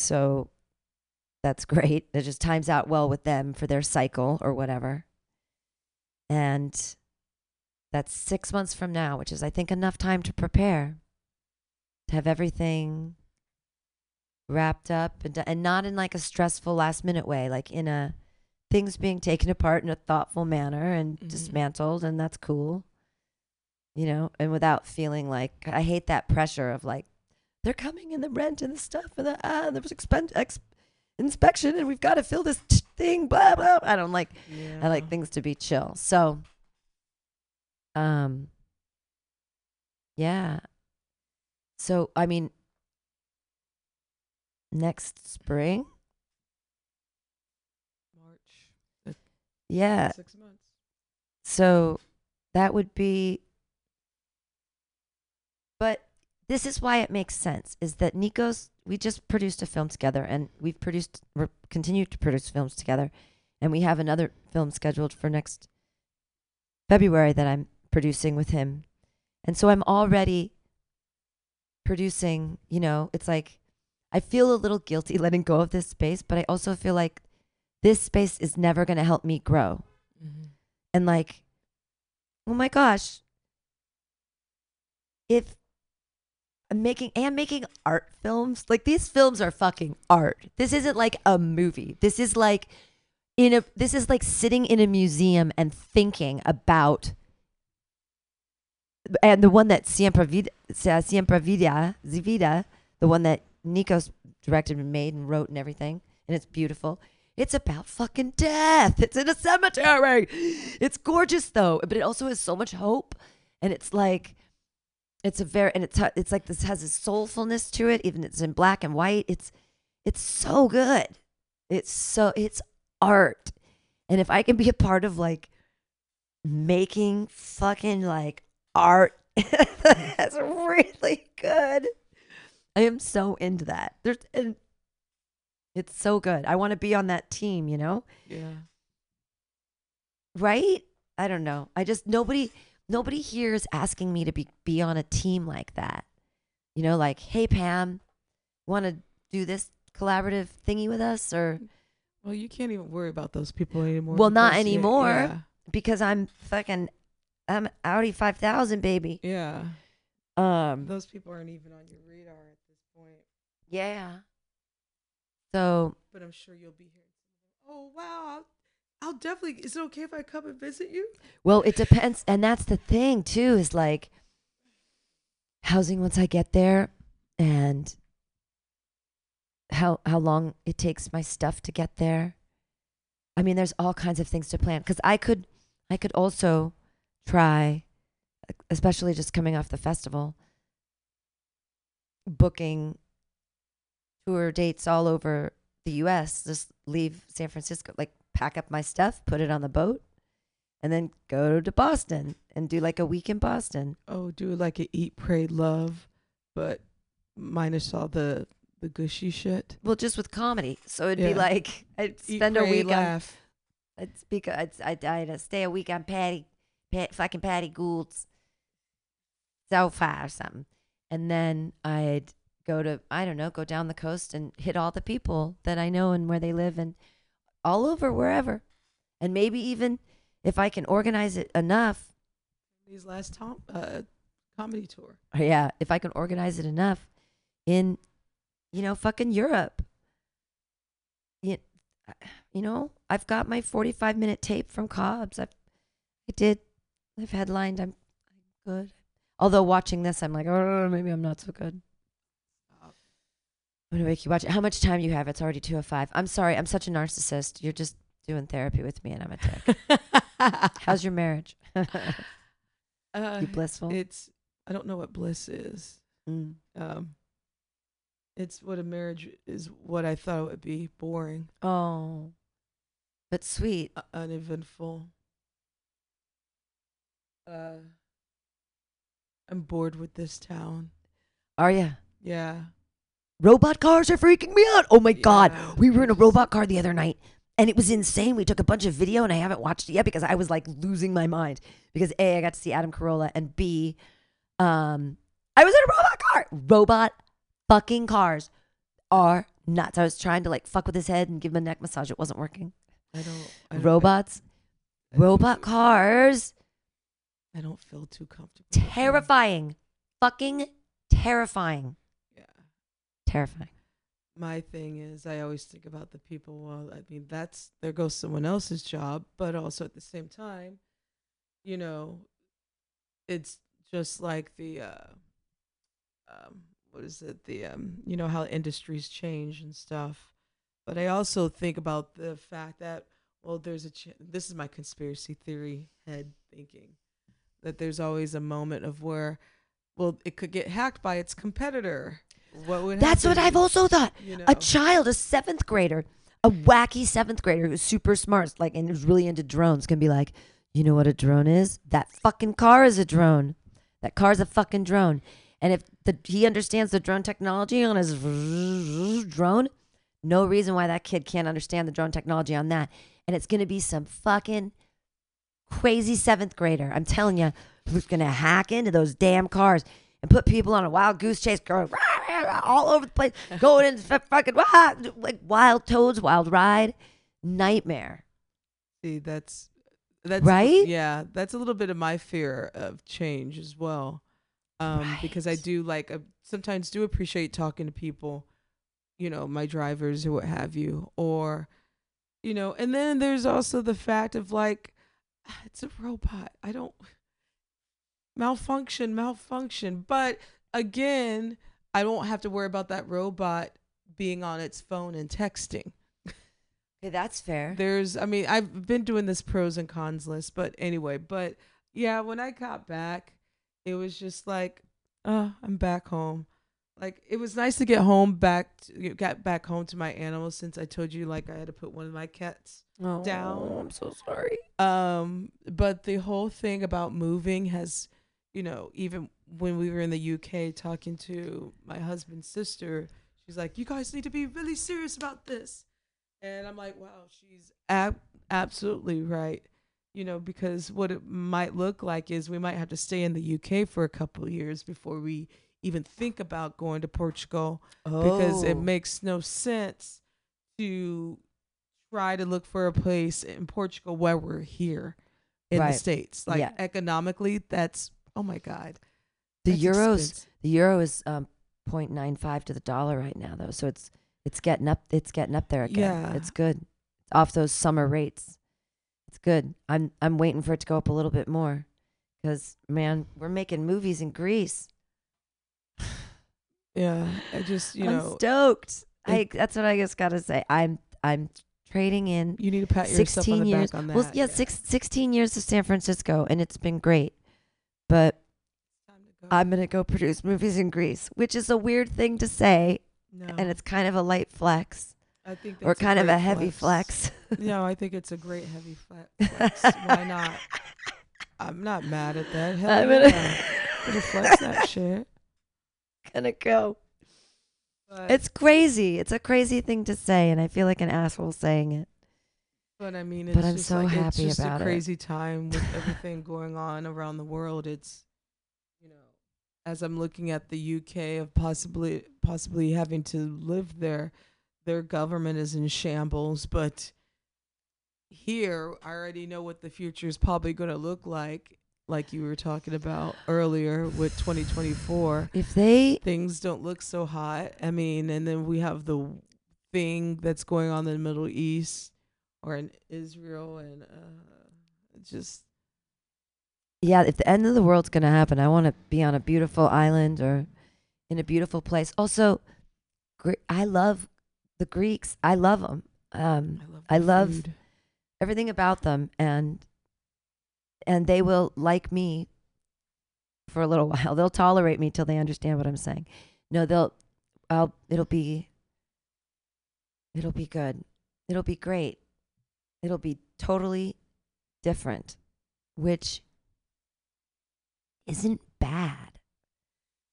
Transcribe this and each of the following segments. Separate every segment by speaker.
Speaker 1: So that's great. It just times out well with them for their cycle or whatever. And that's six months from now, which is, I think, enough time to prepare, to have everything wrapped up and, and not in like a stressful last minute way, like in a things being taken apart in a thoughtful manner and
Speaker 2: Mhm.
Speaker 1: dismantled. And that's cool, you know, and without feeling like I hate that pressure of like, they're coming and the rent and the stuff and the, ah, there was expen- ex- inspection and we've got to fill this t- thing, blah, blah. I don't like I like things to be chill. So, um, yeah. So, I mean, next spring,
Speaker 2: March.
Speaker 1: yeah.
Speaker 2: Six months.
Speaker 1: So that would be, but this is why it makes sense is that Nikos, we just produced a film together and we've produced, we're continued to produce films together. And we have another film scheduled for next February that I'm producing with him. And so I'm already producing, you know, it's like I feel a little guilty letting go of this space, but I also feel like this space is never going to help me grow
Speaker 2: Mm-hmm.
Speaker 1: and like oh my gosh if Making and making art films like these films are fucking art this isn't like a movie this is like in a this is like sitting in a museum and thinking about and the one that Siempre Vida, uh, Siempre Vida, Zivida, the one that Nikos directed and made and wrote and everything, and it's beautiful. It's about fucking death. It's in a cemetery. It's gorgeous though, but it also has so much hope, and it's like, it's a very and it's it's like this has a soulfulness to it. Even it's in black and white. It's it's so good. It's so it's art, and if I can be a part of like making fucking like art, that's really good. I am so into that. There's and it's so good. I want to be on that team, you know?
Speaker 2: Yeah.
Speaker 1: Right? I don't know. I just nobody nobody here is asking me to be be on a team like that. You know, like, "Hey Pam, want to do this collaborative thingy with us or
Speaker 2: Well, you can't even worry about those people anymore.
Speaker 1: Well, not anymore.
Speaker 2: Yeah.
Speaker 1: because I'm fucking I'm Audi 5000 baby."
Speaker 2: yeah.
Speaker 1: Um
Speaker 2: Those people aren't even on your radar at this point.
Speaker 1: yeah. So,
Speaker 2: But I'm sure you'll be here. Oh wow! I'll, definitely. Is it okay if I come and visit you?
Speaker 1: Well, it depends, and that's the thing too. Is like housing once I get there, and how how long it takes my stuff to get there. I mean, there's all kinds of things to plan because I could I could also try, especially just coming off the festival, booking tour dates all over the U.S. Just leave San Francisco, like pack up my stuff, put it on the boat, and then go to Boston and do like a week in Boston.
Speaker 2: Oh, do like a eat, pray, love, but minus all the the gushy shit.
Speaker 1: Well, just with comedy, so it'd
Speaker 2: Yeah.
Speaker 1: be like I'd
Speaker 2: Eat,
Speaker 1: spend a
Speaker 2: pray,
Speaker 1: week on.
Speaker 2: laugh.
Speaker 1: I'd speak. I'd, I'd, I'd uh, stay a week on Patty, Pat, fucking Patty Gould's sofa or something, and then I'd go to I don't know, go down the coast and hit all the people that I know and where they live and all over wherever, and maybe even if I can organize it enough.
Speaker 2: These last tom- uh, comedy tour.
Speaker 1: Yeah, if I can organize it enough in, you know, fucking Europe. You, you know, I've got my 45 minute tape from Cobb's. I've, I did, I've headlined. I'm, I'm good. Although watching this, I'm like, oh, maybe I'm not so good. I'm gonna make you watch it. How much time you have? It's already 2:05. I'm sorry. I'm such a narcissist. You're just doing therapy with me, and I'm a dick. How's your marriage?
Speaker 2: uh,
Speaker 1: you blissful?
Speaker 2: It's I don't know what bliss is.
Speaker 1: Mm.
Speaker 2: Um, it's what a marriage is. What I thought it would be boring,
Speaker 1: Oh, but sweet.
Speaker 2: uh, uneventful. Uh, I'm bored with this town.
Speaker 1: Are you?
Speaker 2: Yeah.
Speaker 1: Robot cars are freaking me out. Oh my god. We were in a robot car the other night and it was insane. We took a bunch of video and I haven't watched it yet because I was like losing my mind. Because A, I got to see Adam Carolla and B, um, I was in a robot car. Robot fucking cars are nuts. I was trying to like fuck with his head and give him a neck massage. It wasn't working.
Speaker 2: I don't. I don't
Speaker 1: Robots,
Speaker 2: I don't
Speaker 1: robot cars,
Speaker 2: I don't feel too comfortable.
Speaker 1: terrifying, fucking terrifying,
Speaker 2: Yeah.
Speaker 1: Terrifying.
Speaker 2: My thing is, I always think about the people. Well, I mean, that's there goes someone else's job, but also at the same time, you know, it's just like the, uh, um, what is it? The, um, you know, how industries change and stuff. But I also think about the fact that, well, there's a. Ch- this is my conspiracy theory head thinking, that there's always a moment of where, well, it could get hacked by its competitor. What would
Speaker 1: That's what? I've also thought.
Speaker 2: You know,
Speaker 1: A child, a seventh grader, a wacky seventh grader who's super smart, like and who's really into drones, can be like, you know what a drone is? That fucking car is a drone. That car's a fucking drone. And if the, he understands the drone technology on his drone, no reason why that kid can't understand the drone technology on that. And it's gonna be some fucking crazy seventh grader. I'm telling you, who's gonna hack into those damn cars and put people on a wild goose chase, going all over the place, going in fucking ah, like wild toads, wild ride, nightmare.
Speaker 2: See, that's that's
Speaker 1: Right?
Speaker 2: Yeah, that's a little bit of my fear of change as well. Um, because I do like uh, sometimes do appreciate talking to people, you know, my drivers or what have you, or you know, and then there's also the fact of like it's a robot. I don't malfunction, malfunction. But again, I don't have to worry about that robot being on its phone and texting
Speaker 1: Okay, that's fair.
Speaker 2: there's i mean i've been doing this pros and cons list but anyway but yeah when i got back it was just like oh i'm back home like it was nice to get home back to, get back home to my animals since i told you like i had to put one of my cats
Speaker 1: Oh,
Speaker 2: down.
Speaker 1: I'm so sorry.
Speaker 2: um but the whole thing about moving has you know even when we were in the uk talking to my husband's sister she's like you guys need to be really serious about this and i'm like wow she's ab- absolutely right you know because what it might look like is we might have to stay in the uk for a couple of years before we even think about going to portugal because it
Speaker 1: Oh.
Speaker 2: makes no sense to try to look for a place in Portugal where we're here in
Speaker 1: Right.
Speaker 2: the states. Like
Speaker 1: Yeah.
Speaker 2: economically, that's oh my god.
Speaker 1: the
Speaker 2: that's
Speaker 1: euros.
Speaker 2: expensive.
Speaker 1: The euro is um 0.95 to the dollar right now, though, so it's it's getting up. It's getting up there again.
Speaker 2: Yeah.
Speaker 1: It's good. Off those summer rates, it's good. I'm I'm waiting for it to go up a little bit more, because man, we're making movies in Greece.
Speaker 2: Yeah, I just you
Speaker 1: I'm
Speaker 2: know
Speaker 1: stoked. I that's what I just gotta say. I'm I'm trading in
Speaker 2: you need to pat yourself on
Speaker 1: 16
Speaker 2: the
Speaker 1: years.
Speaker 2: back on that.
Speaker 1: well, yeah, six, 16 years of San Francisco, and it's been great. But
Speaker 2: go.
Speaker 1: I'm gonna go produce movies in Greece, which is a weird thing to say,
Speaker 2: no,
Speaker 1: and it's kind of a light flex
Speaker 2: I think
Speaker 1: or kind of a heavy flex.
Speaker 2: no, I think it's a great heavy flex. Why not? I'm not mad at that. Hell
Speaker 1: I'm
Speaker 2: yeah.
Speaker 1: gonna,
Speaker 2: Gonna flex that shit.
Speaker 1: gonna go.
Speaker 2: But,
Speaker 1: It's crazy. It's a crazy thing to say, and I feel like an asshole saying it.
Speaker 2: But I mean, it's
Speaker 1: But I'm
Speaker 2: just
Speaker 1: so
Speaker 2: like, it's
Speaker 1: happy
Speaker 2: just
Speaker 1: about
Speaker 2: a
Speaker 1: it.
Speaker 2: crazy time with everything going on around the world. It's, you know, as I'm looking at the UK of possibly possibly having to live there, their government is in shambles. But here, I already know what the future is probably going to look like. Like you were talking about earlier with 2024
Speaker 1: If they,
Speaker 2: things don't look so hot. I mean, and then we have the thing that's going on in the Middle East or in Israel, and uh, just
Speaker 1: yeah, if the end of the world's gonna happen, I want to be on a beautiful island or in a beautiful place. Also, Gre- I love the Greeks. I love them. Um,
Speaker 2: I love.
Speaker 1: I love- everything about them and and they will like me for a little while. They'll tolerate me till they understand what I'm saying. No, they'll I'll it'll be it'll be good. It'll be great. It'll be totally different, which isn't bad.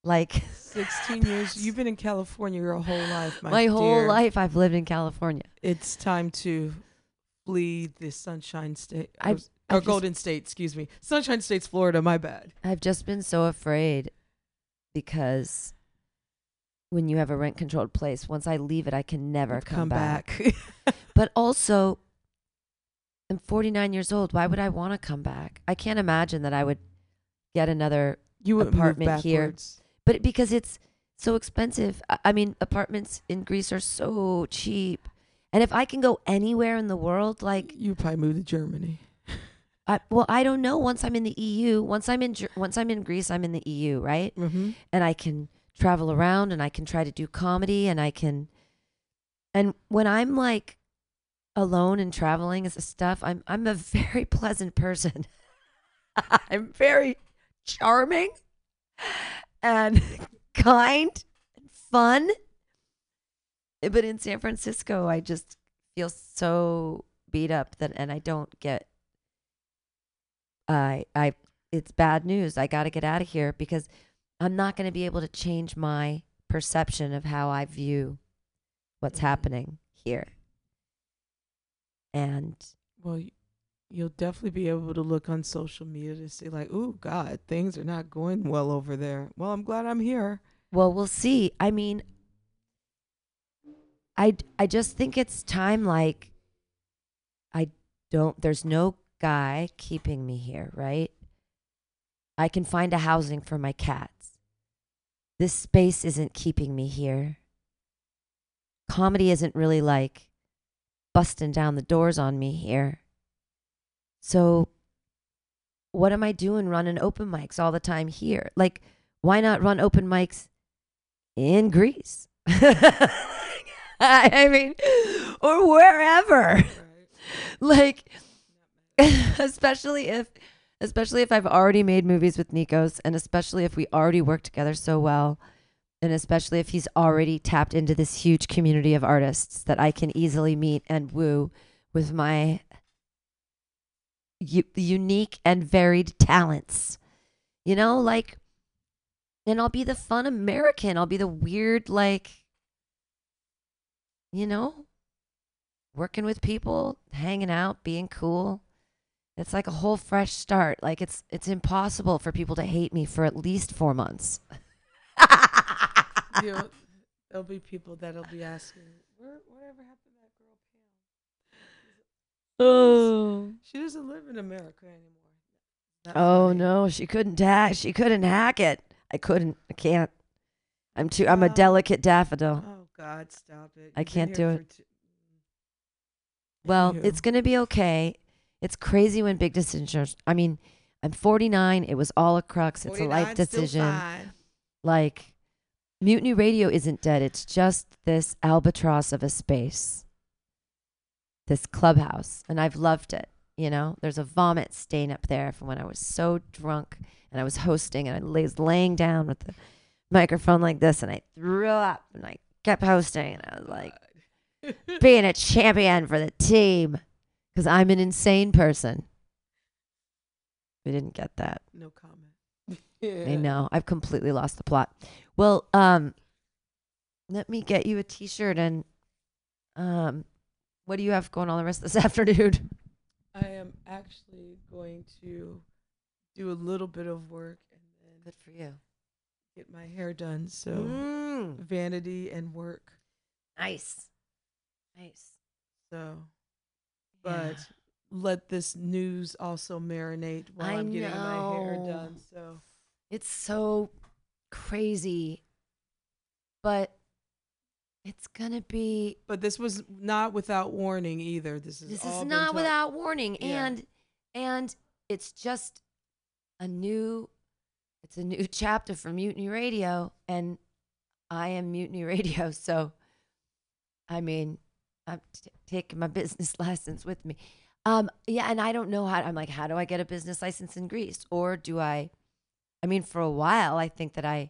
Speaker 1: Like
Speaker 2: 16 years. You've been in California your whole life, my,
Speaker 1: my whole
Speaker 2: dear.
Speaker 1: life I've lived in California.
Speaker 2: It's time to flee the Sunshine State. or
Speaker 1: I've-
Speaker 2: or
Speaker 1: I've just-
Speaker 2: Golden State, excuse me. Sunshine State's Florida. My bad.
Speaker 1: I've just been so afraid because when you have a rent controlled place. Once I leave it, I can never come, back.
Speaker 2: back.
Speaker 1: But also, I'm 49 years old. Why would I want to come back? I can't imagine that I would get another
Speaker 2: you would
Speaker 1: Apartment here. but because it's so expensive. I- I mean, apartments in Greece are so cheap. And if I can go anywhere in the world, like,
Speaker 2: you probably move to Germany.
Speaker 1: I, well, I don't know. Once I'm in the EU, once I'm in, once I'm in Greece, I'm in the EU, right?
Speaker 2: Mm-hmm.
Speaker 1: And I can travel around, and I can try to do comedy, and I can. And when I'm like alone and traveling a stuff, I'm I'm a very pleasant person. I'm very charming and kind and fun. But in San Francisco, I just feel so beat up that and I don't get I I it's bad news. I got to get out of here because I'm not going to be able to change my perception of how I view what's
Speaker 2: Mhm.
Speaker 1: happening here. And
Speaker 2: Well, you'll definitely be able to look on social media to see, like, oh, God, things are not going well over there." Well, I'm glad I'm here.
Speaker 1: Well, we'll see. I mean, I I just think it's time. Like, I don't. There's no guy keeping me here, right? I can find a housing for my cats. This space isn't keeping me here. Comedy isn't really like busting down the doors on me here. So, what am I doing running open mics all the time here? Like, why not run open mics in Greece? I mean, or wherever. Like, especially if, especially if I've already made movies with Nikos, and especially if we already work together so well, and especially if he's already tapped into this huge community of artists that I can easily meet and woo with my u- unique and varied talents. You know, like, and I'll be the fun American. I'll be the weird, like, you know, working with people, hanging out, being cool. It's like a whole fresh start. Like it's it's impossible for people to hate me for at least four months.
Speaker 2: you know, there'll be people that'll be asking, Where, "Whatever happened to that girl Pam?
Speaker 1: oh.
Speaker 2: She doesn't live in America anymore." That
Speaker 1: Oh
Speaker 2: funny.
Speaker 1: no, she couldn't hack. She couldn't hack it. I couldn't. I can't. I'm too. I'm a delicate daffodil.
Speaker 2: Oh God, stop it!
Speaker 1: I
Speaker 2: You've been
Speaker 1: can't do it.
Speaker 2: two- mm.
Speaker 1: Well,
Speaker 2: Anywho.
Speaker 1: it's gonna be okay. It's crazy when big decisions. I mean, I'm 49. It was all a crux. It's a
Speaker 2: 49
Speaker 1: life decision. Like, Mutiny Radio isn't dead. It's just this albatross of a space, this clubhouse. And I've loved it. You know, there's a vomit stain up there from when I was so drunk and I was hosting and I was laying down with the microphone like this and I threw up and I kept hosting and I was like, being a champion for the team because I'm an insane person. We didn't get that.
Speaker 2: no comment.
Speaker 1: I know. I've completely lost the plot. Well, um, let me get you a T-shirt and um, what do you have going on the rest of this afternoon?
Speaker 2: I am actually going to do a little bit of work and then
Speaker 1: Good for you.
Speaker 2: get my hair done. So
Speaker 1: Mm,
Speaker 2: vanity and work.
Speaker 1: nice, nice.
Speaker 2: So,
Speaker 1: Yeah.
Speaker 2: but let this news also marinate while
Speaker 1: I
Speaker 2: I'm getting my hair done. So
Speaker 1: it's so crazy, but it's gonna be
Speaker 2: But this was not without warning either. This is
Speaker 1: this is not without warning
Speaker 2: Yeah.
Speaker 1: and and it's just a new it's a new chapter for mutiny radio and i am mutiny radio so i mean i'm t- taking my business license with me um yeah and i don't know how i'm like how do i get a business license in greece or do i i mean for a while i think that i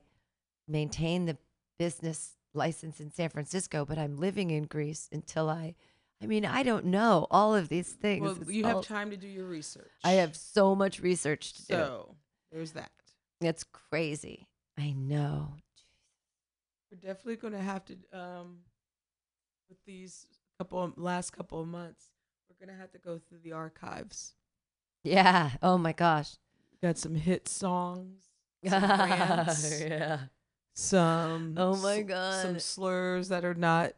Speaker 1: maintain the business license in san francisco but i'm living in greece until i I mean, I don't know all of these things.
Speaker 2: Well,
Speaker 1: It's
Speaker 2: you
Speaker 1: all-
Speaker 2: have time to do your research.
Speaker 1: I have so much research to do.
Speaker 2: So there's that.
Speaker 1: It's crazy. I know.
Speaker 2: We're definitely going to have to, um, with these couple of, last couple of months, we're going to have to go through the archives.
Speaker 1: Yeah. Oh my gosh.
Speaker 2: Got some hit songs, rants,
Speaker 1: yeah.
Speaker 2: some
Speaker 1: Oh my
Speaker 2: s- some slurs that are not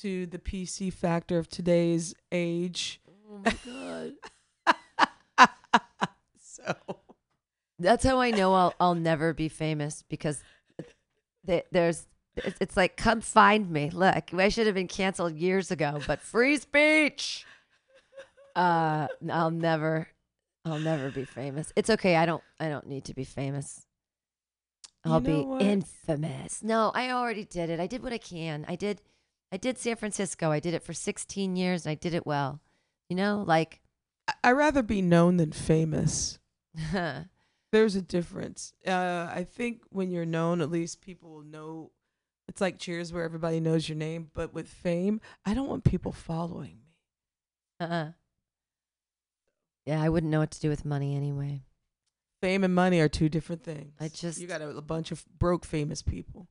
Speaker 2: to the PC factor of today's age.
Speaker 1: Oh my god.
Speaker 2: So
Speaker 1: That's how I know I'll I'll never be famous because th- there's it's, it's like come find me. Look, I should have been canceled years ago, but free speech. Uh, I'll never, I'll never be famous. It's okay. I don't, I don't need to be famous.
Speaker 2: You
Speaker 1: I'll
Speaker 2: know
Speaker 1: be
Speaker 2: what?
Speaker 1: infamous. No, I already did it. I did what I can. I did, I did San Francisco. I did it for 16 years and I did it well. You know, like,
Speaker 2: I- I'd rather be known than famous. There's a difference. Uh, I think when you're known, at least people will know. It's like Cheers, where everybody knows your name. But with fame, I don't want people following me.
Speaker 1: uh-uh. Yeah, I wouldn't know what to do with money anyway.
Speaker 2: Fame and money are two different things.
Speaker 1: I just-
Speaker 2: you got a, a bunch of broke famous people.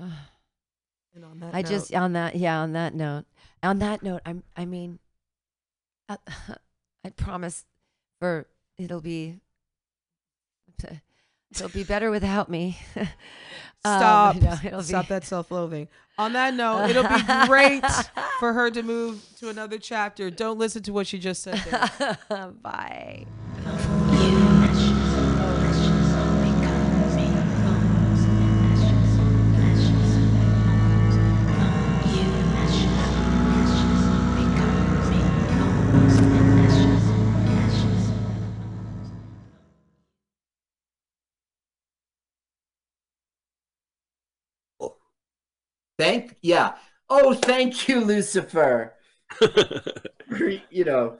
Speaker 1: Ugh.
Speaker 2: And on that,
Speaker 1: I
Speaker 2: note,
Speaker 1: just on that yeah on that note on that note I'm I mean I, I promise for it'll be it'll be better without me. Um,
Speaker 2: stop.
Speaker 1: no, it'll
Speaker 2: stop
Speaker 1: be,
Speaker 2: that self-loathing. On that note, it'll be great for her to move to another chapter. Don't listen to what she just said. There.
Speaker 1: Bye.
Speaker 3: Thank yeah. Oh, thank you, Lucifer. you know.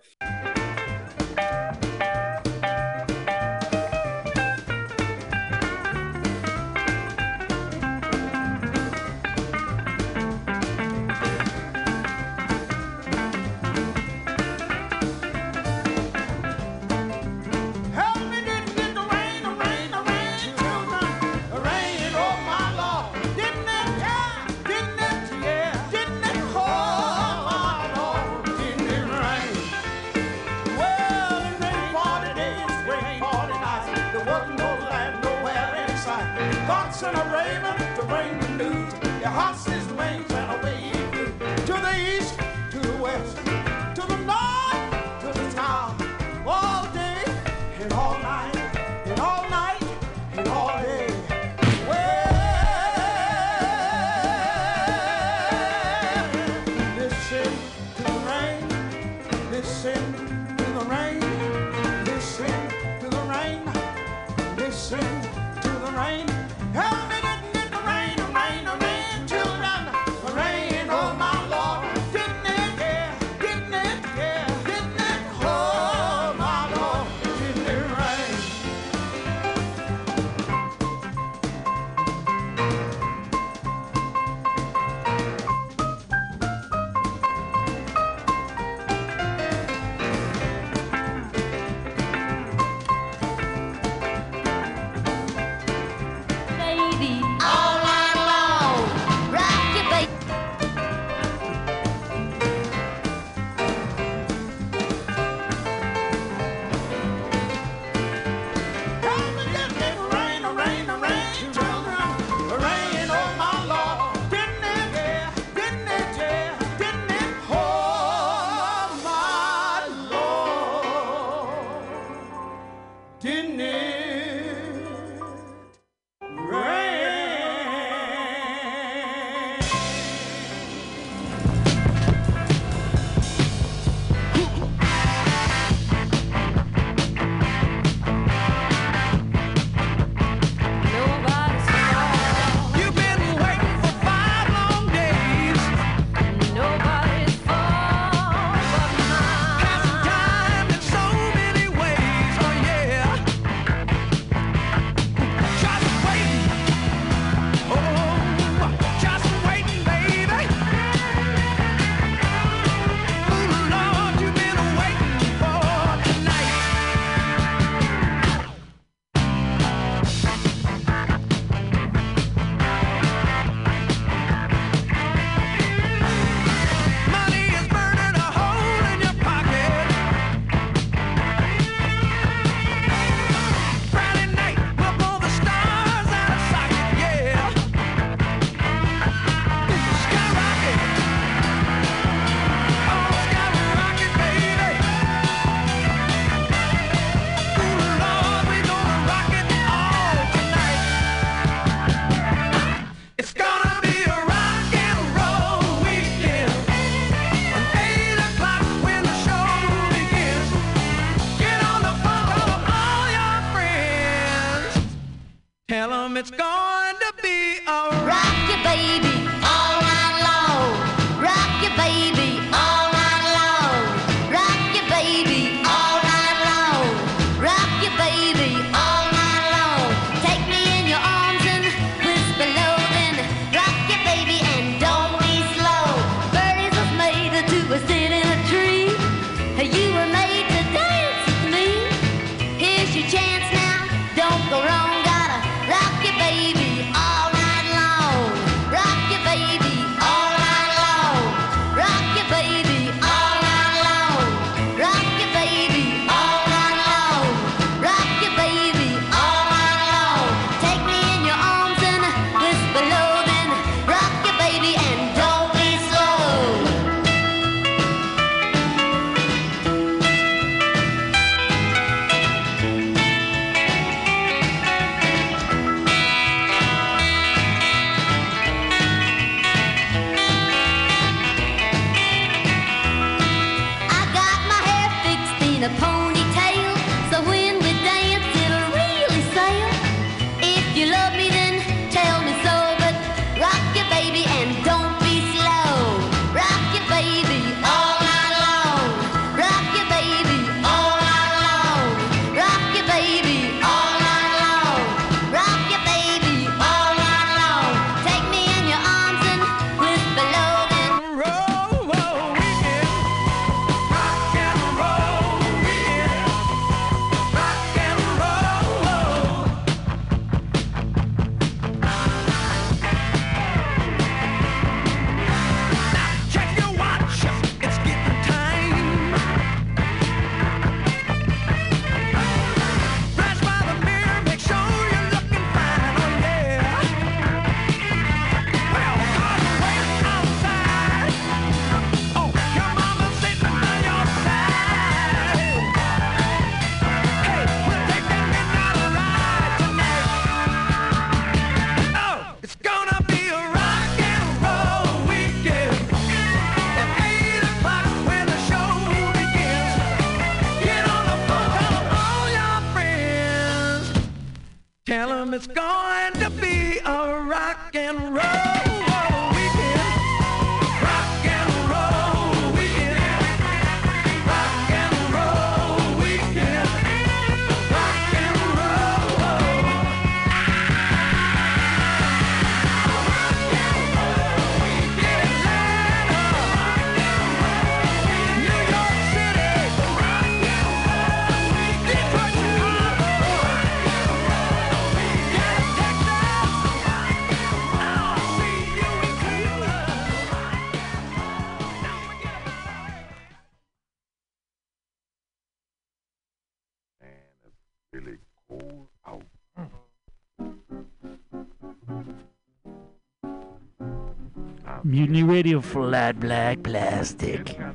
Speaker 4: Mutiny Radio Flat Black Plastic.
Speaker 5: Now,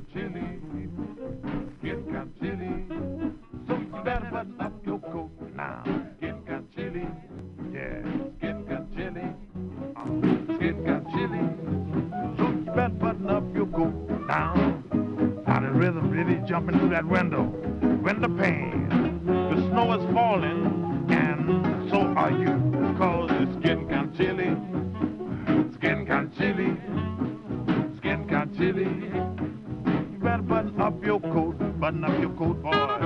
Speaker 5: gettin' cold. Yeah, gettin' cold. So you better button up your coat. Now, now the rhythm really jumping through that window. Window pane. The snow is falling, and so are you. cold. button up your coat, boy.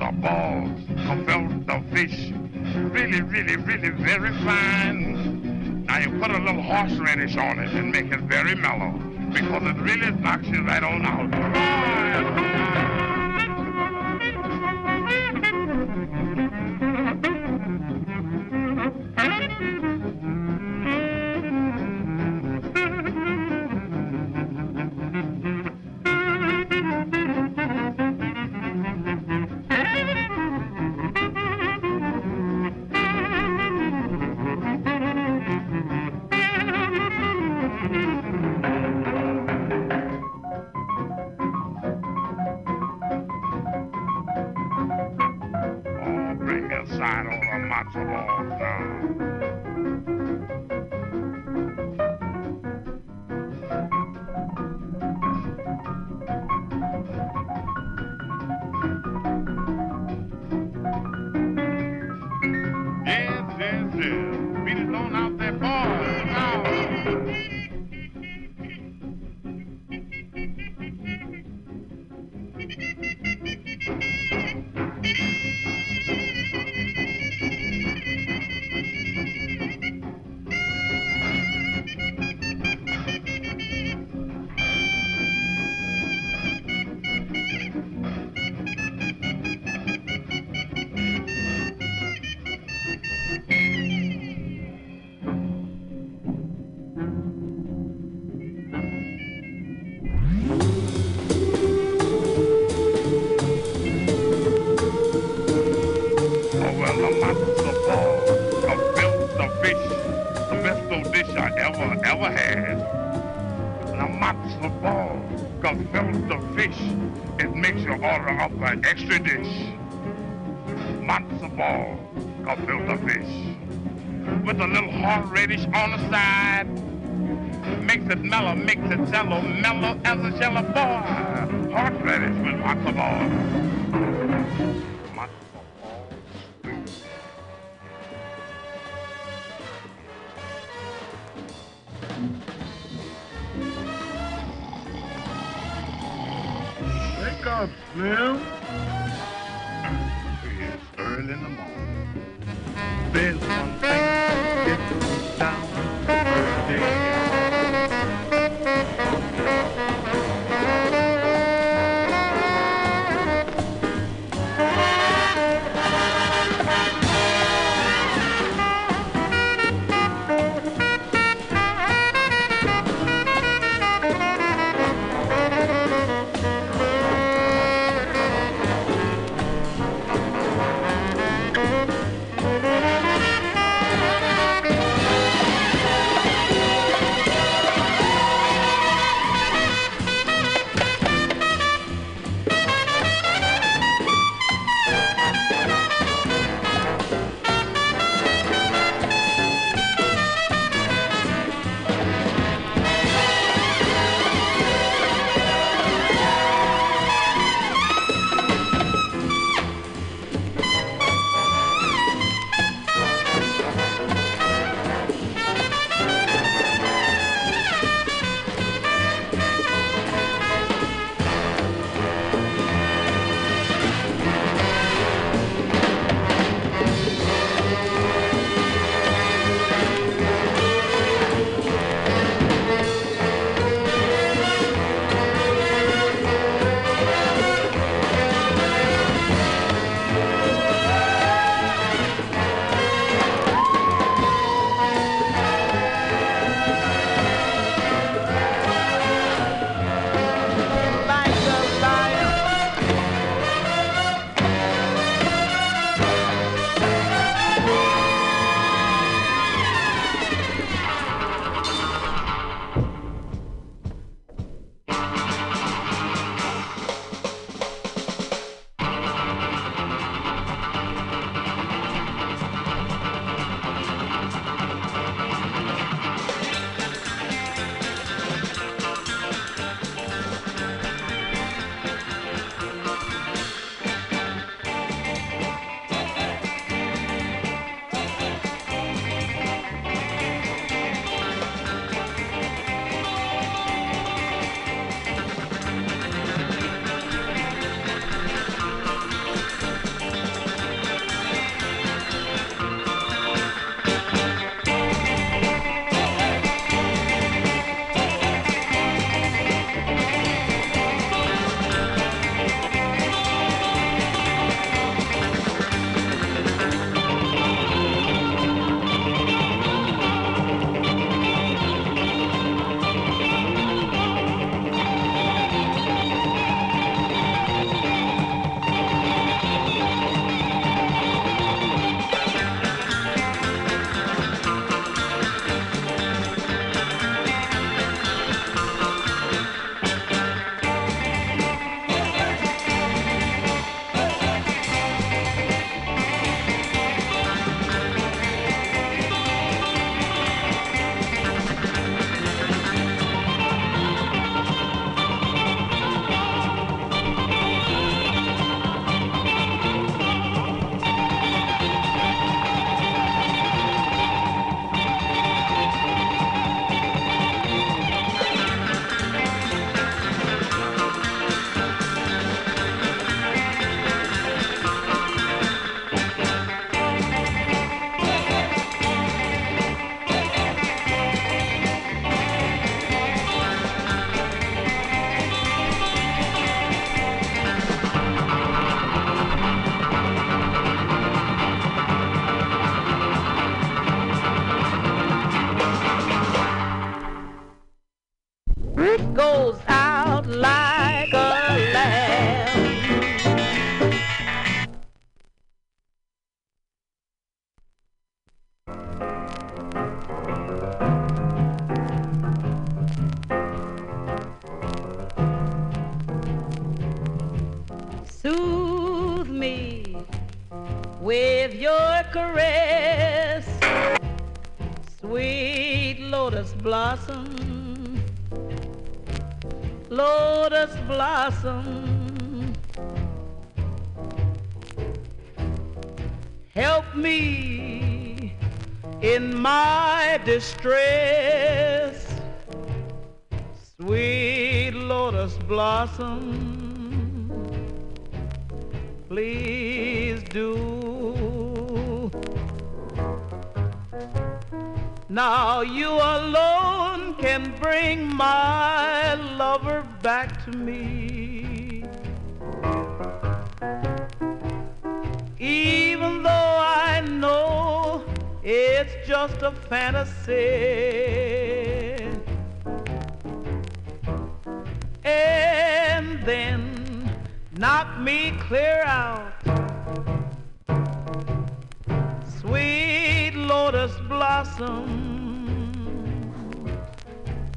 Speaker 5: of balls, I felt the fish. Really, really, really very fine. Now you put a little horseradish on it and make it very mellow because it really knocks you right on
Speaker 6: out.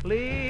Speaker 6: Please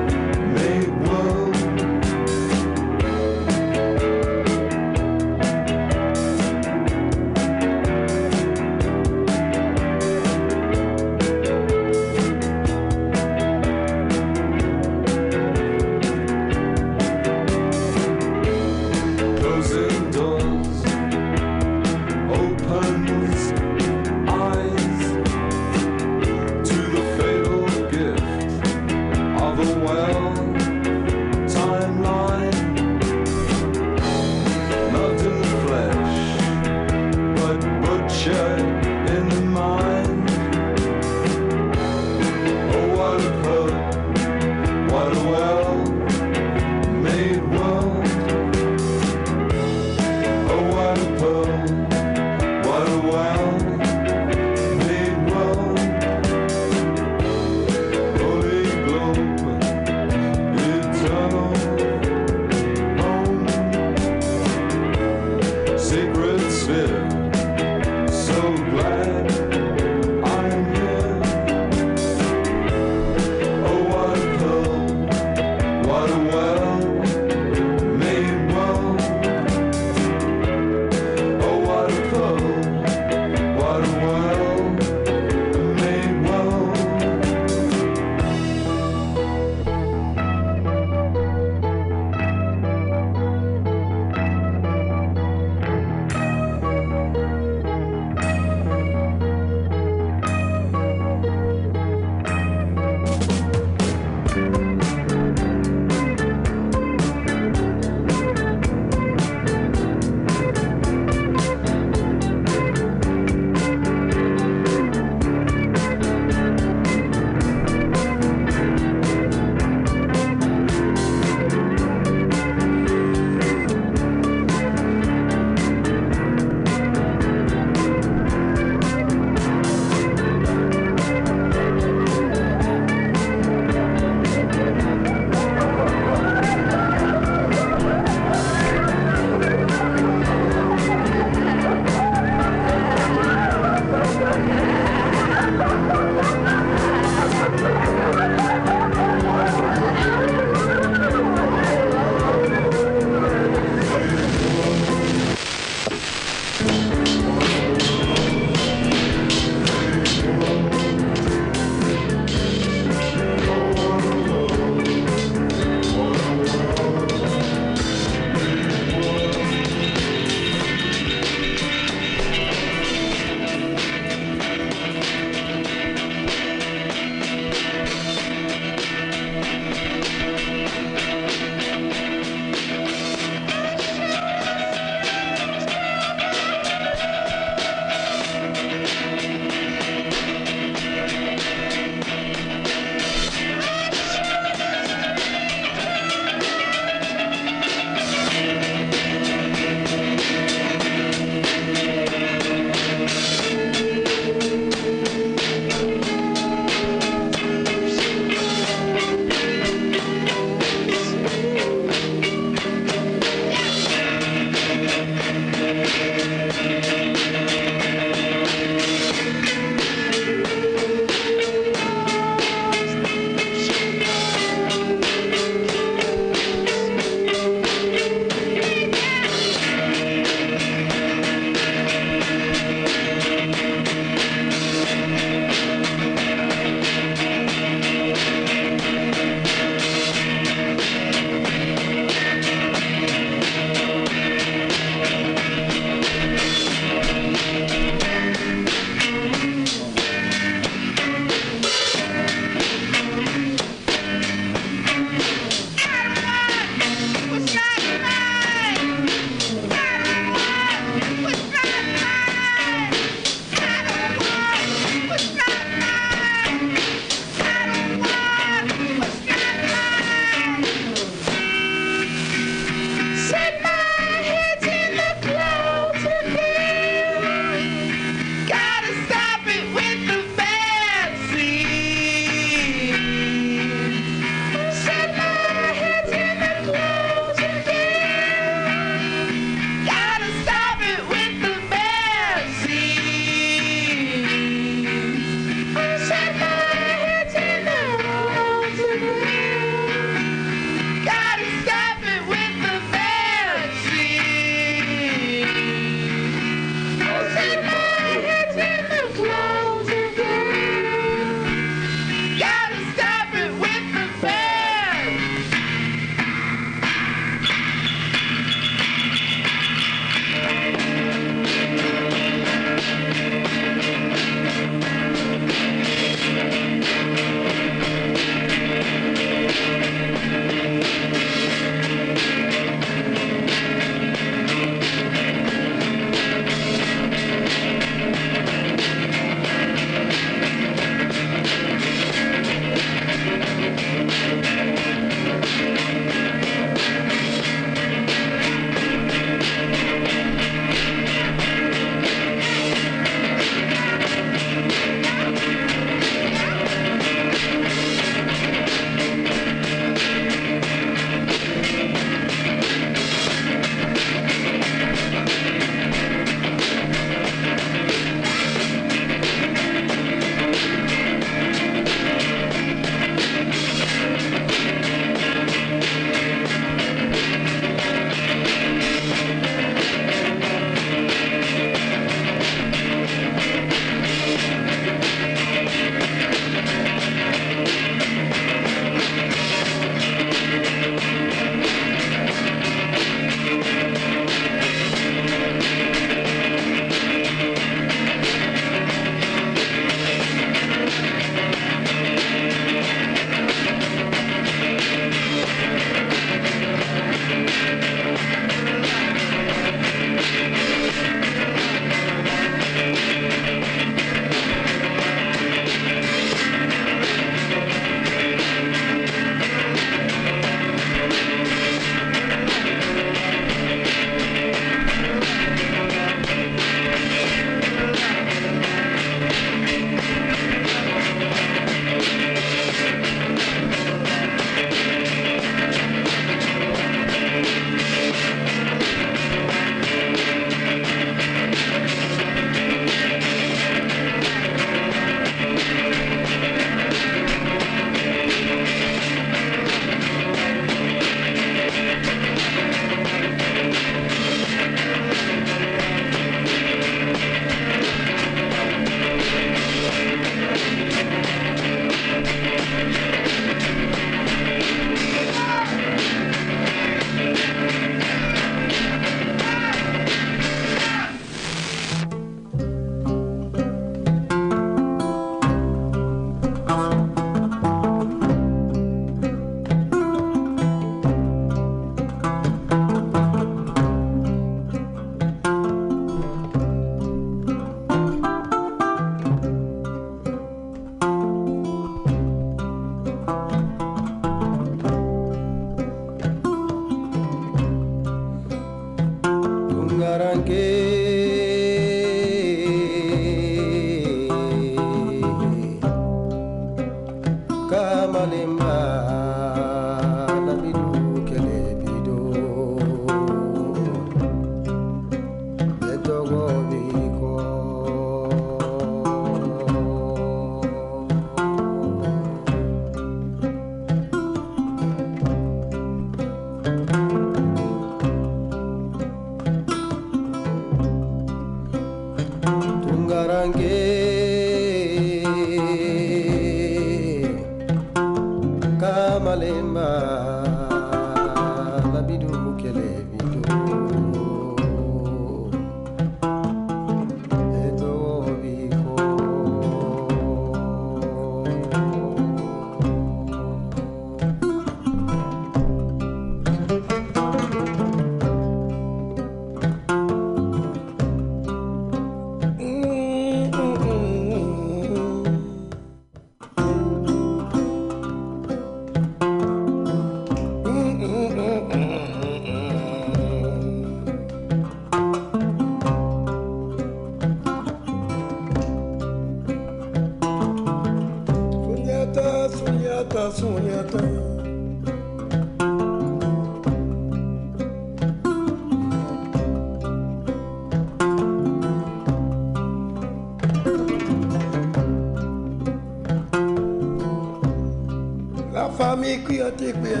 Speaker 7: famille Kuyate,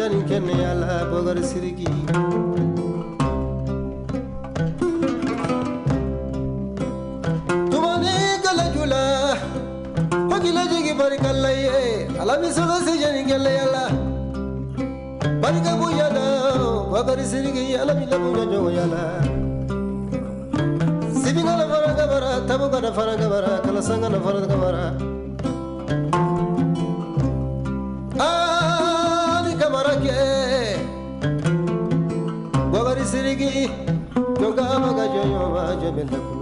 Speaker 7: जन के नियाला बगर सिरगी। तुम्हारे कल चुला होगी लजीगी पर कल लाये अलावी सदस्य जन के ले याला पर कबू याला बगर सिरगी अलावी लबू जो याला। सिबिंगल फरक बरा तबू फरक बरा कल फरक बरा joga maga joyo ma jomel kulu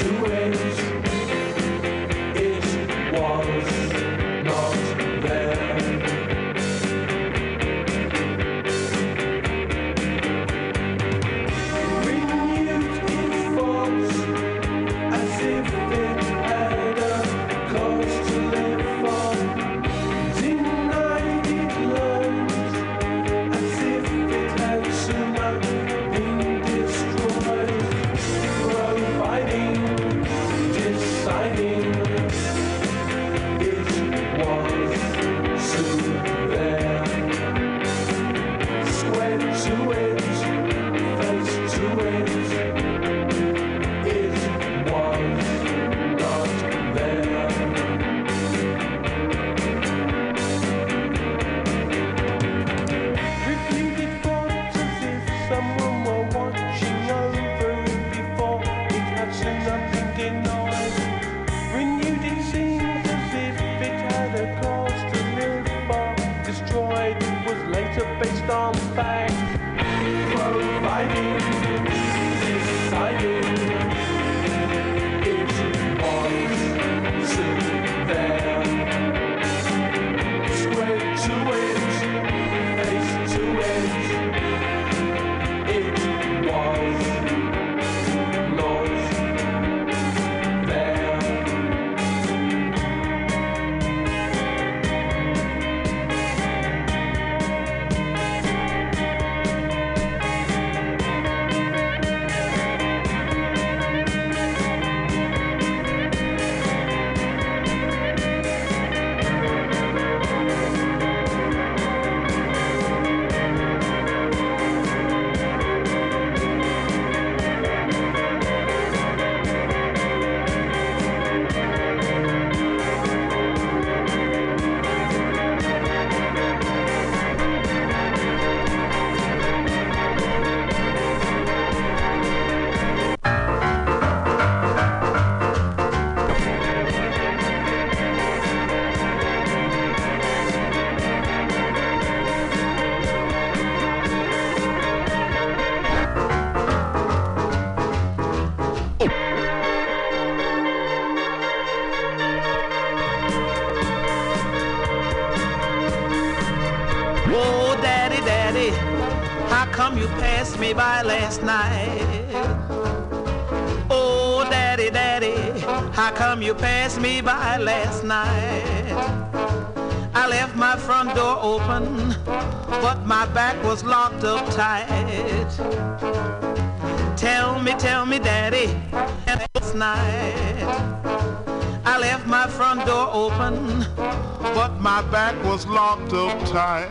Speaker 8: to
Speaker 9: it.
Speaker 6: my back was locked up tight.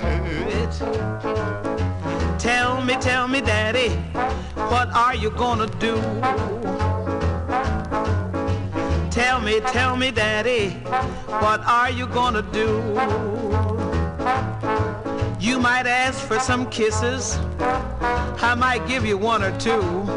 Speaker 6: Tell me, tell me, Daddy, what are you gonna do? Tell me, tell me, Daddy, what are you gonna do? You might ask for some kisses. I might give you one or two.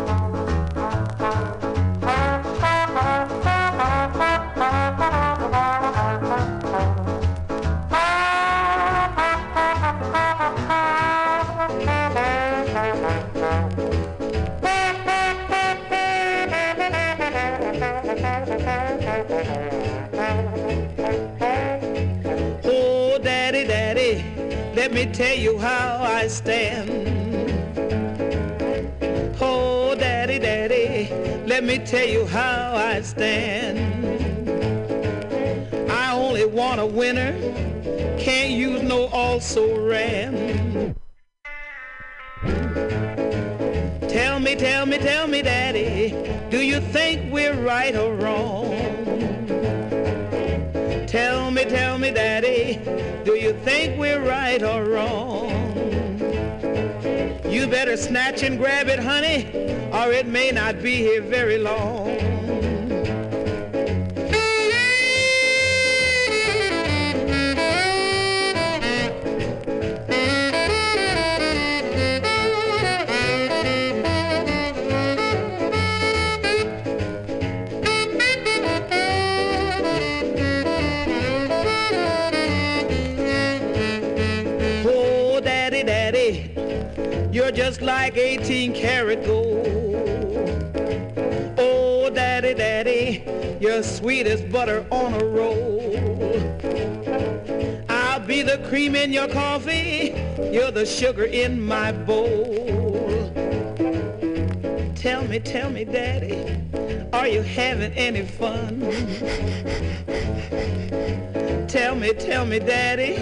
Speaker 6: me tell you how I stand. Oh, daddy, daddy, let me tell you how I stand. I only want a winner, can't use no also ran. Tell me, tell me, tell me, daddy, do you think we're right or wrong? Tell me, Daddy, do you think we're right or wrong? You better snatch and grab it, honey, or it may not be here very long. Like 18 karat gold. Oh, daddy, daddy, you're sweet as butter on a roll. I'll be the cream in your coffee, you're the sugar in my bowl. Tell me, tell me, daddy, are you having any fun? Tell me, tell me, daddy,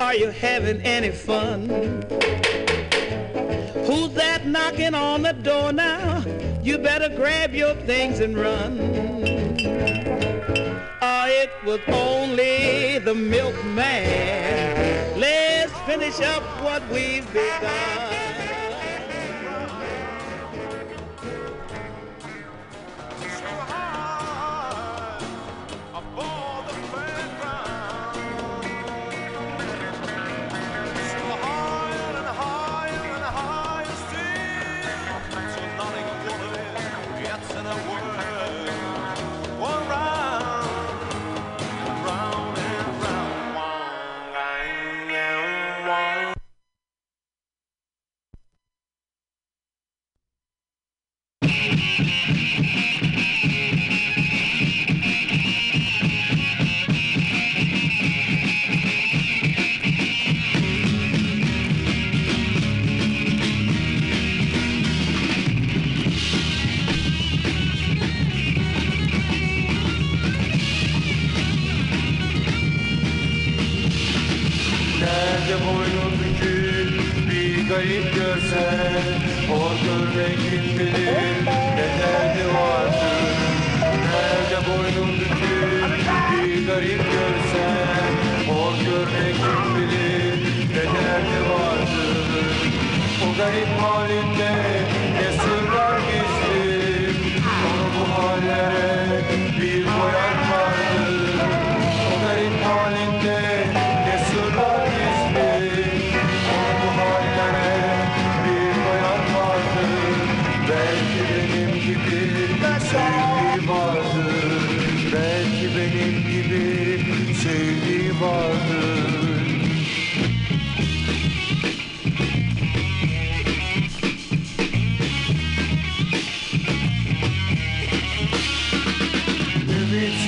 Speaker 6: are you having any fun? Who's that knocking on the door now? You better grab your things and run. Oh, it was only the milkman. Let's finish up what we've begun.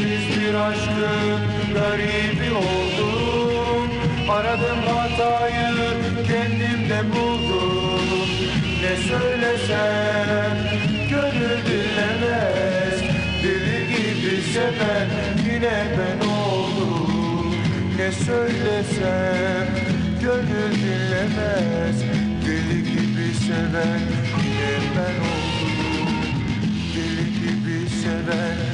Speaker 10: Ümitsiz bir aşkın garibi oldum. Aradım hatayı kendimde buldum. Ne söylesem gönül dinlemez Deli gibi seven yine ben oldum. Ne söylesem gönül dinlemez Deli gibi seven yine ben oldum. Deli gibi seven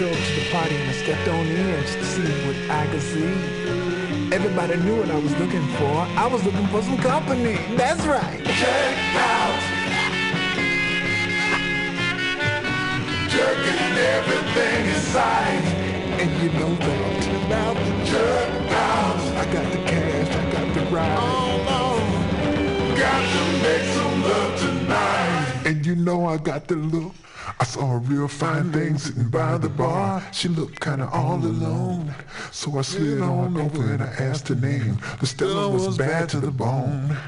Speaker 11: drove to the party and I stepped on the edge to see what I could see. Everybody knew what I was looking for. I was looking for some company. That's right. Check out. Jerking everything inside. And you know that about to jerk out. I got the cash, I got the ride. Oh, oh. Got to make some love tonight. And you know I got the look. I saw a real fine thing sitting by the bar. She looked kinda all alone. So I slid on over and I asked her name. The Stella was bad to the bone.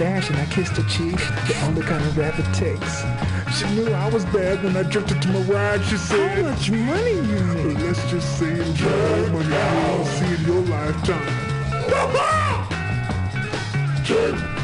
Speaker 11: Stash and I kissed her cheek, the only kind of rap it takes. She knew I was bad when I drifted to my ride. She said, How much money you make? Let's just say it's more money you'll see in your lifetime. Jerk.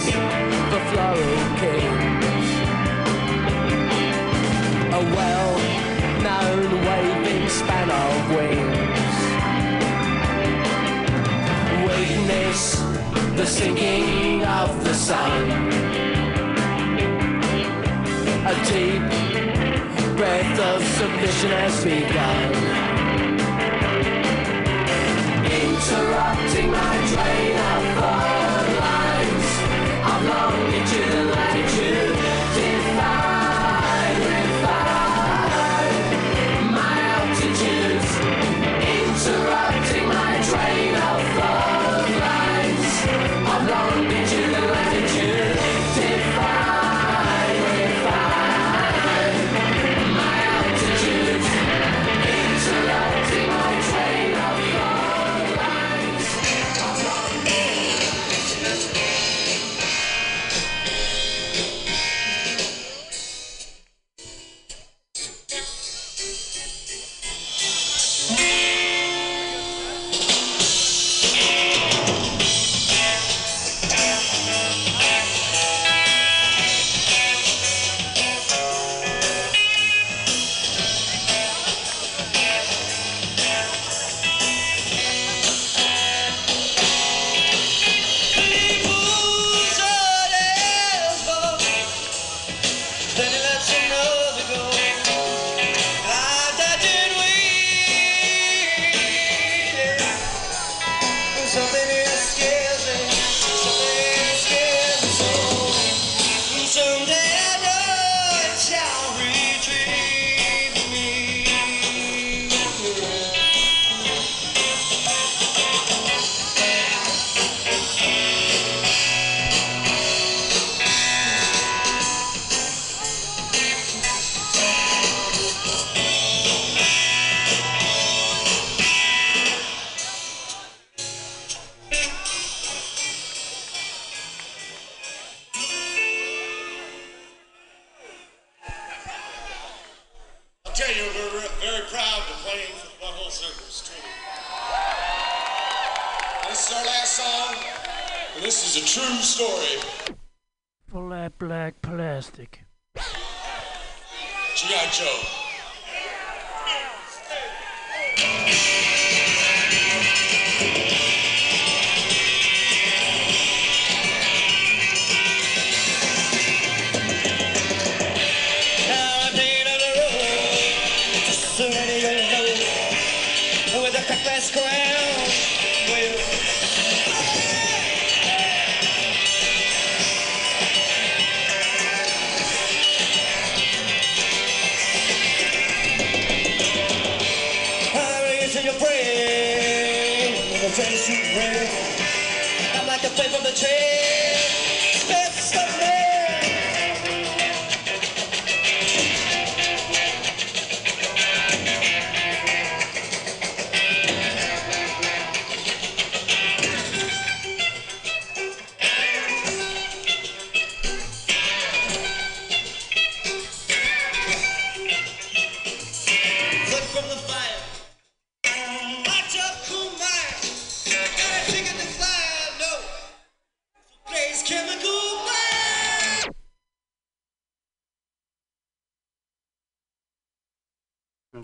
Speaker 12: is the
Speaker 9: floral king. A well-known waving span of wings. Witness the sinking of the sun. A deep breath of submission has begun interrupting my train of thought
Speaker 13: to the light.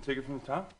Speaker 13: Take it from the top?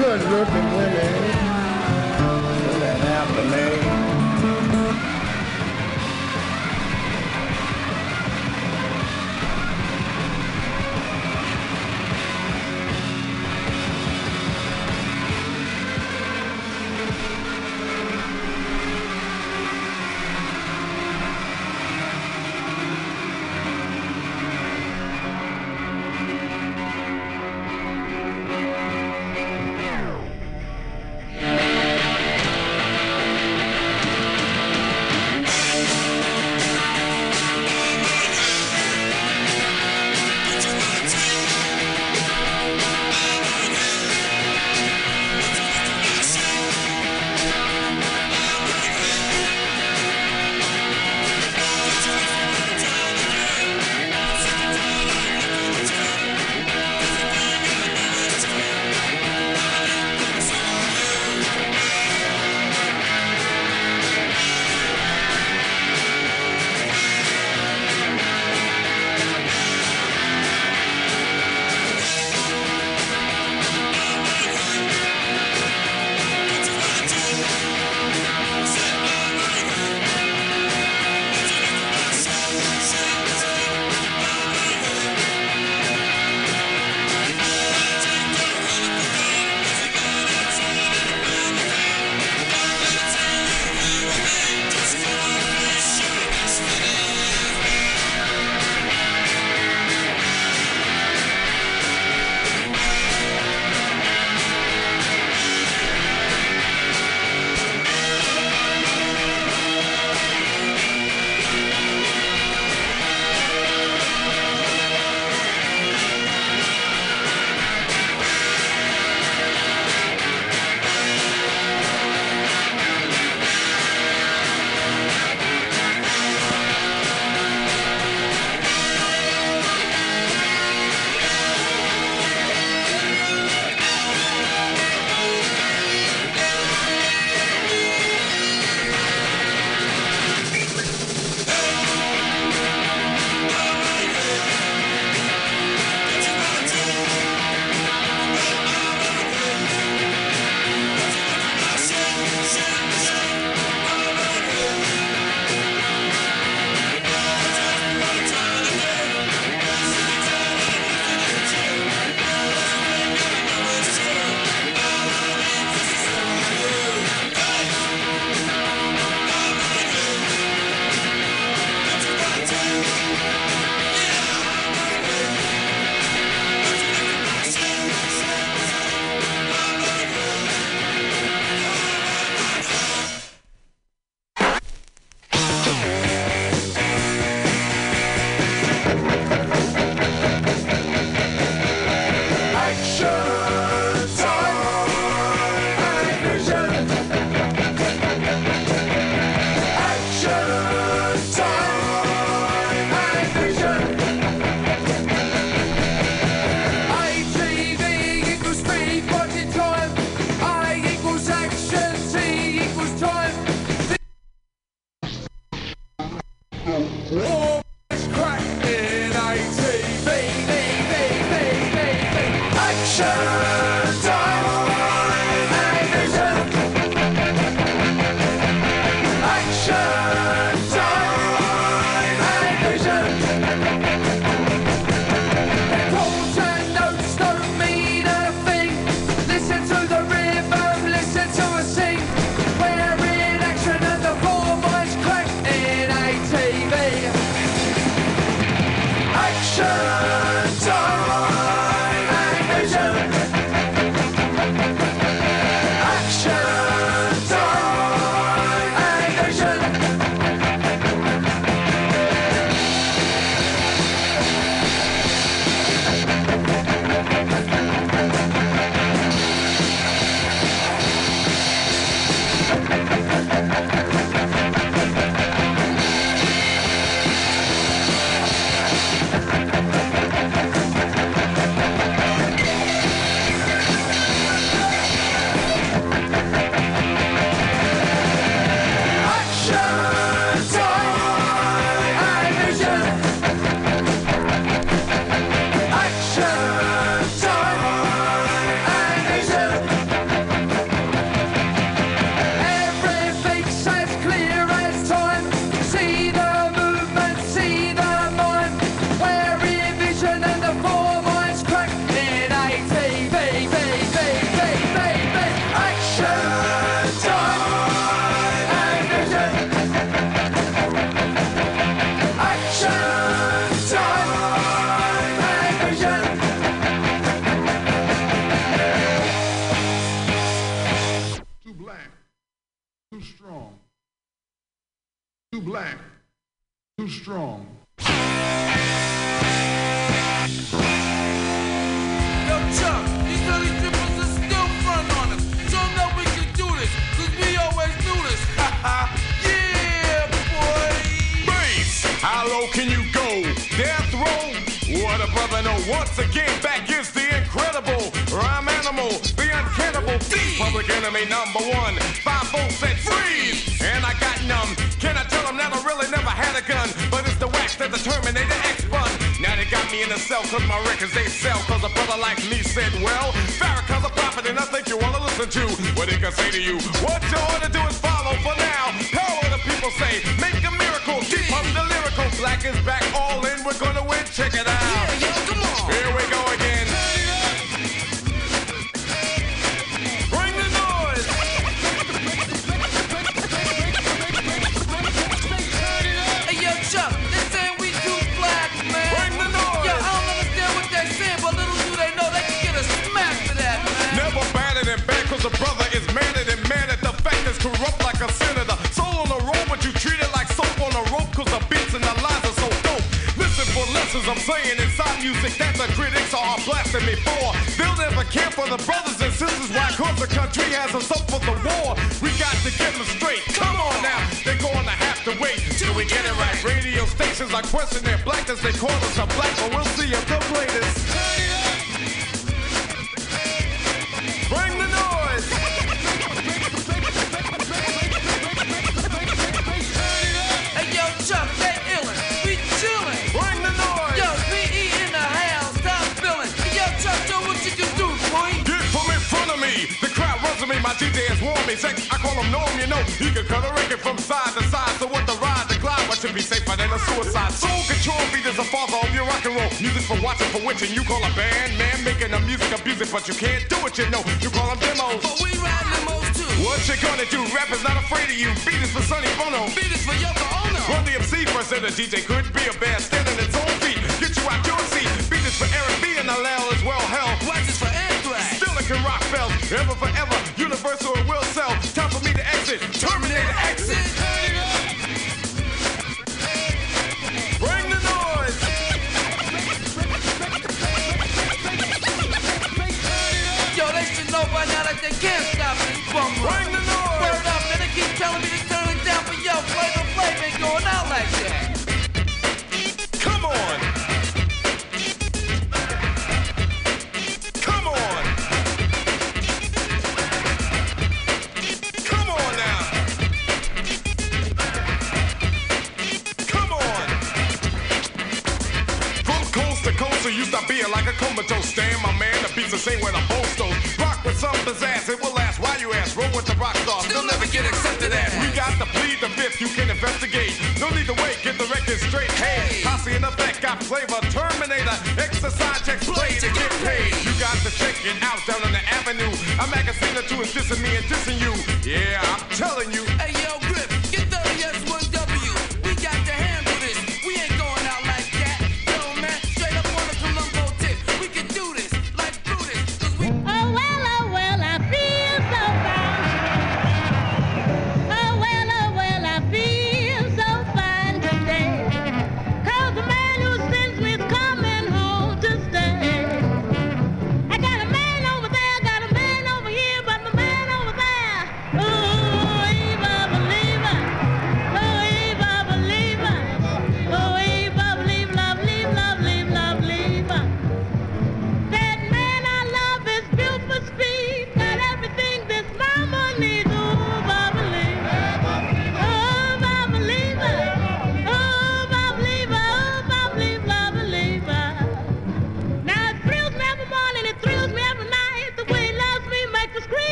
Speaker 14: good-looking women. resume, my
Speaker 15: DJ is warm. I call him norm, you know. You can cut a record from side to side. So what the ride, the glide, what should be safer than a suicide? Soul control beat is a father of your rock and roll. Music for watching, for witching. You call a band, man, making a music of music, but you can't do it, you know. You call them demos.
Speaker 16: But we ride demos too.
Speaker 15: What you gonna do? Rappers not afraid of you. Beat is for Sonny Bono.
Speaker 16: Beat is for Yoko Ono.
Speaker 15: Run the MC first, and the DJ could be a band standing its own feet. Get you out your seat. Beat is for Eric B and LL as well. Hell,
Speaker 16: watch is for Anthrax.
Speaker 15: Still it can rock bells, ever forever universal and will sell. Lead the way, get the record straight. Hey, posse in effect, got flavor. Terminator, exercise check, play to get paid. You got to check it out down on the avenue. A magazine or two is dissing me and dissing you.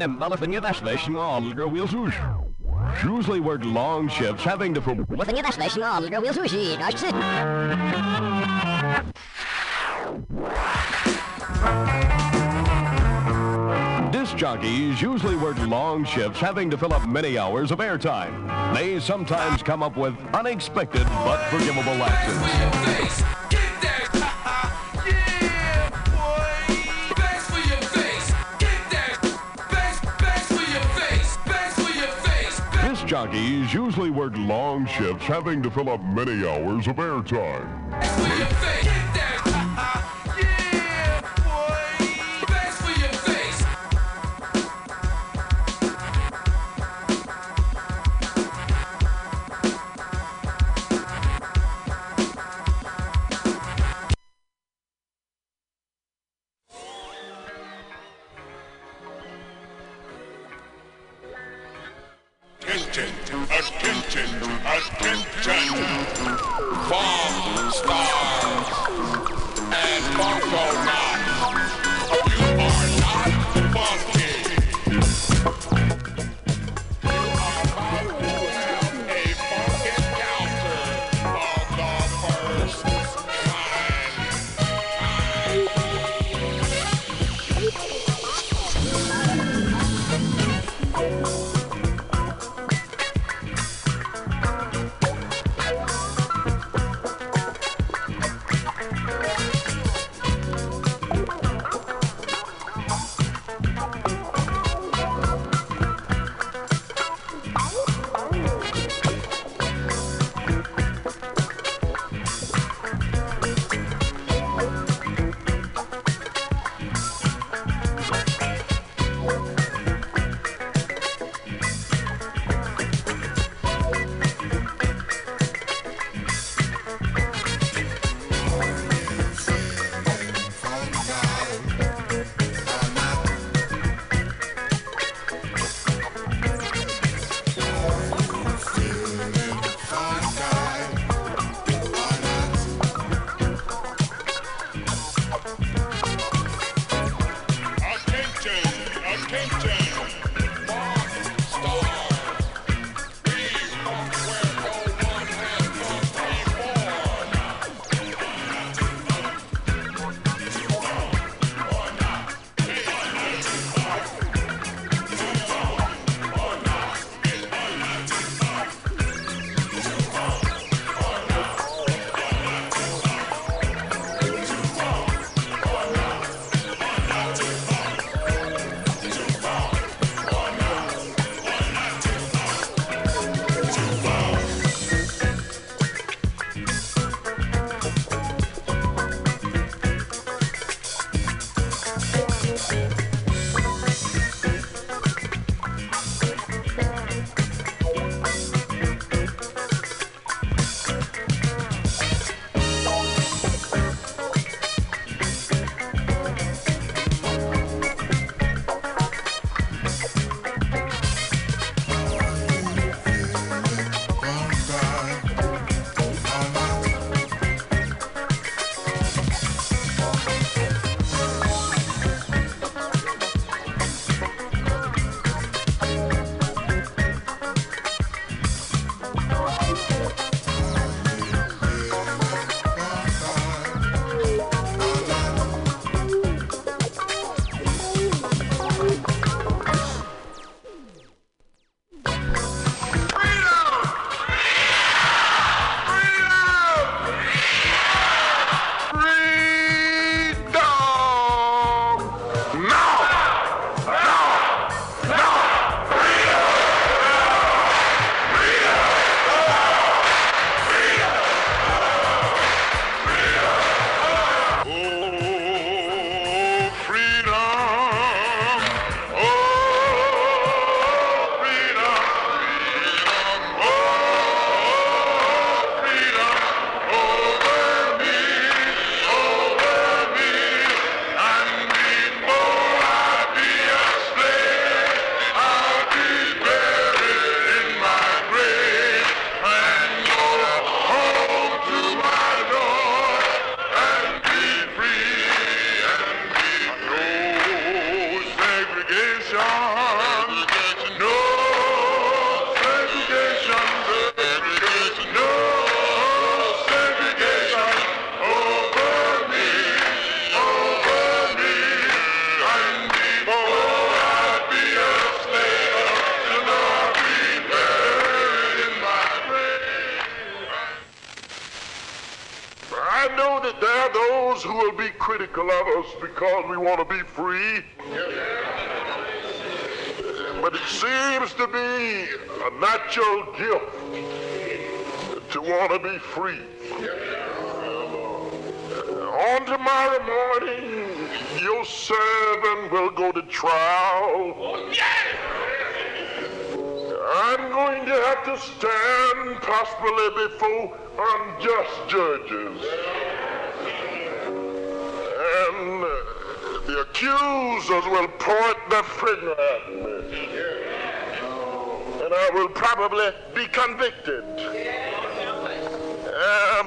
Speaker 15: einem
Speaker 17: malafanya dashlashin alger will sush. Usually work long shifts having to
Speaker 18: from Malafanya dashlashin alger will sushi.
Speaker 17: Disc jockeys usually work long shifts having to fill up many hours of airtime. They sometimes come up with unexpected but forgivable lapses. Daddies usually work long shifts, having to fill up many hours of airtime.
Speaker 19: There are those who will be critical of us because we want to be free. Seems to be a natural gift to want to be free. On tomorrow morning, your servant will go to trial. I'm going to have to stand possibly before unjust judges. And uh, the accusers will point their finger at me. And I will probably be convicted. Uh,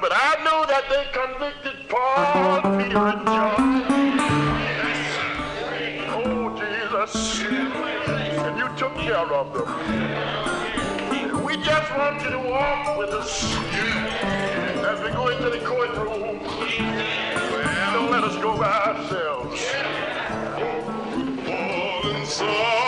Speaker 19: but I know that they convicted Paul, Peter, and John. Oh, Jesus. And you took care of them. We just want you to walk with us as we go into the courtroom. Don't let us go by ourselves. Fall inside.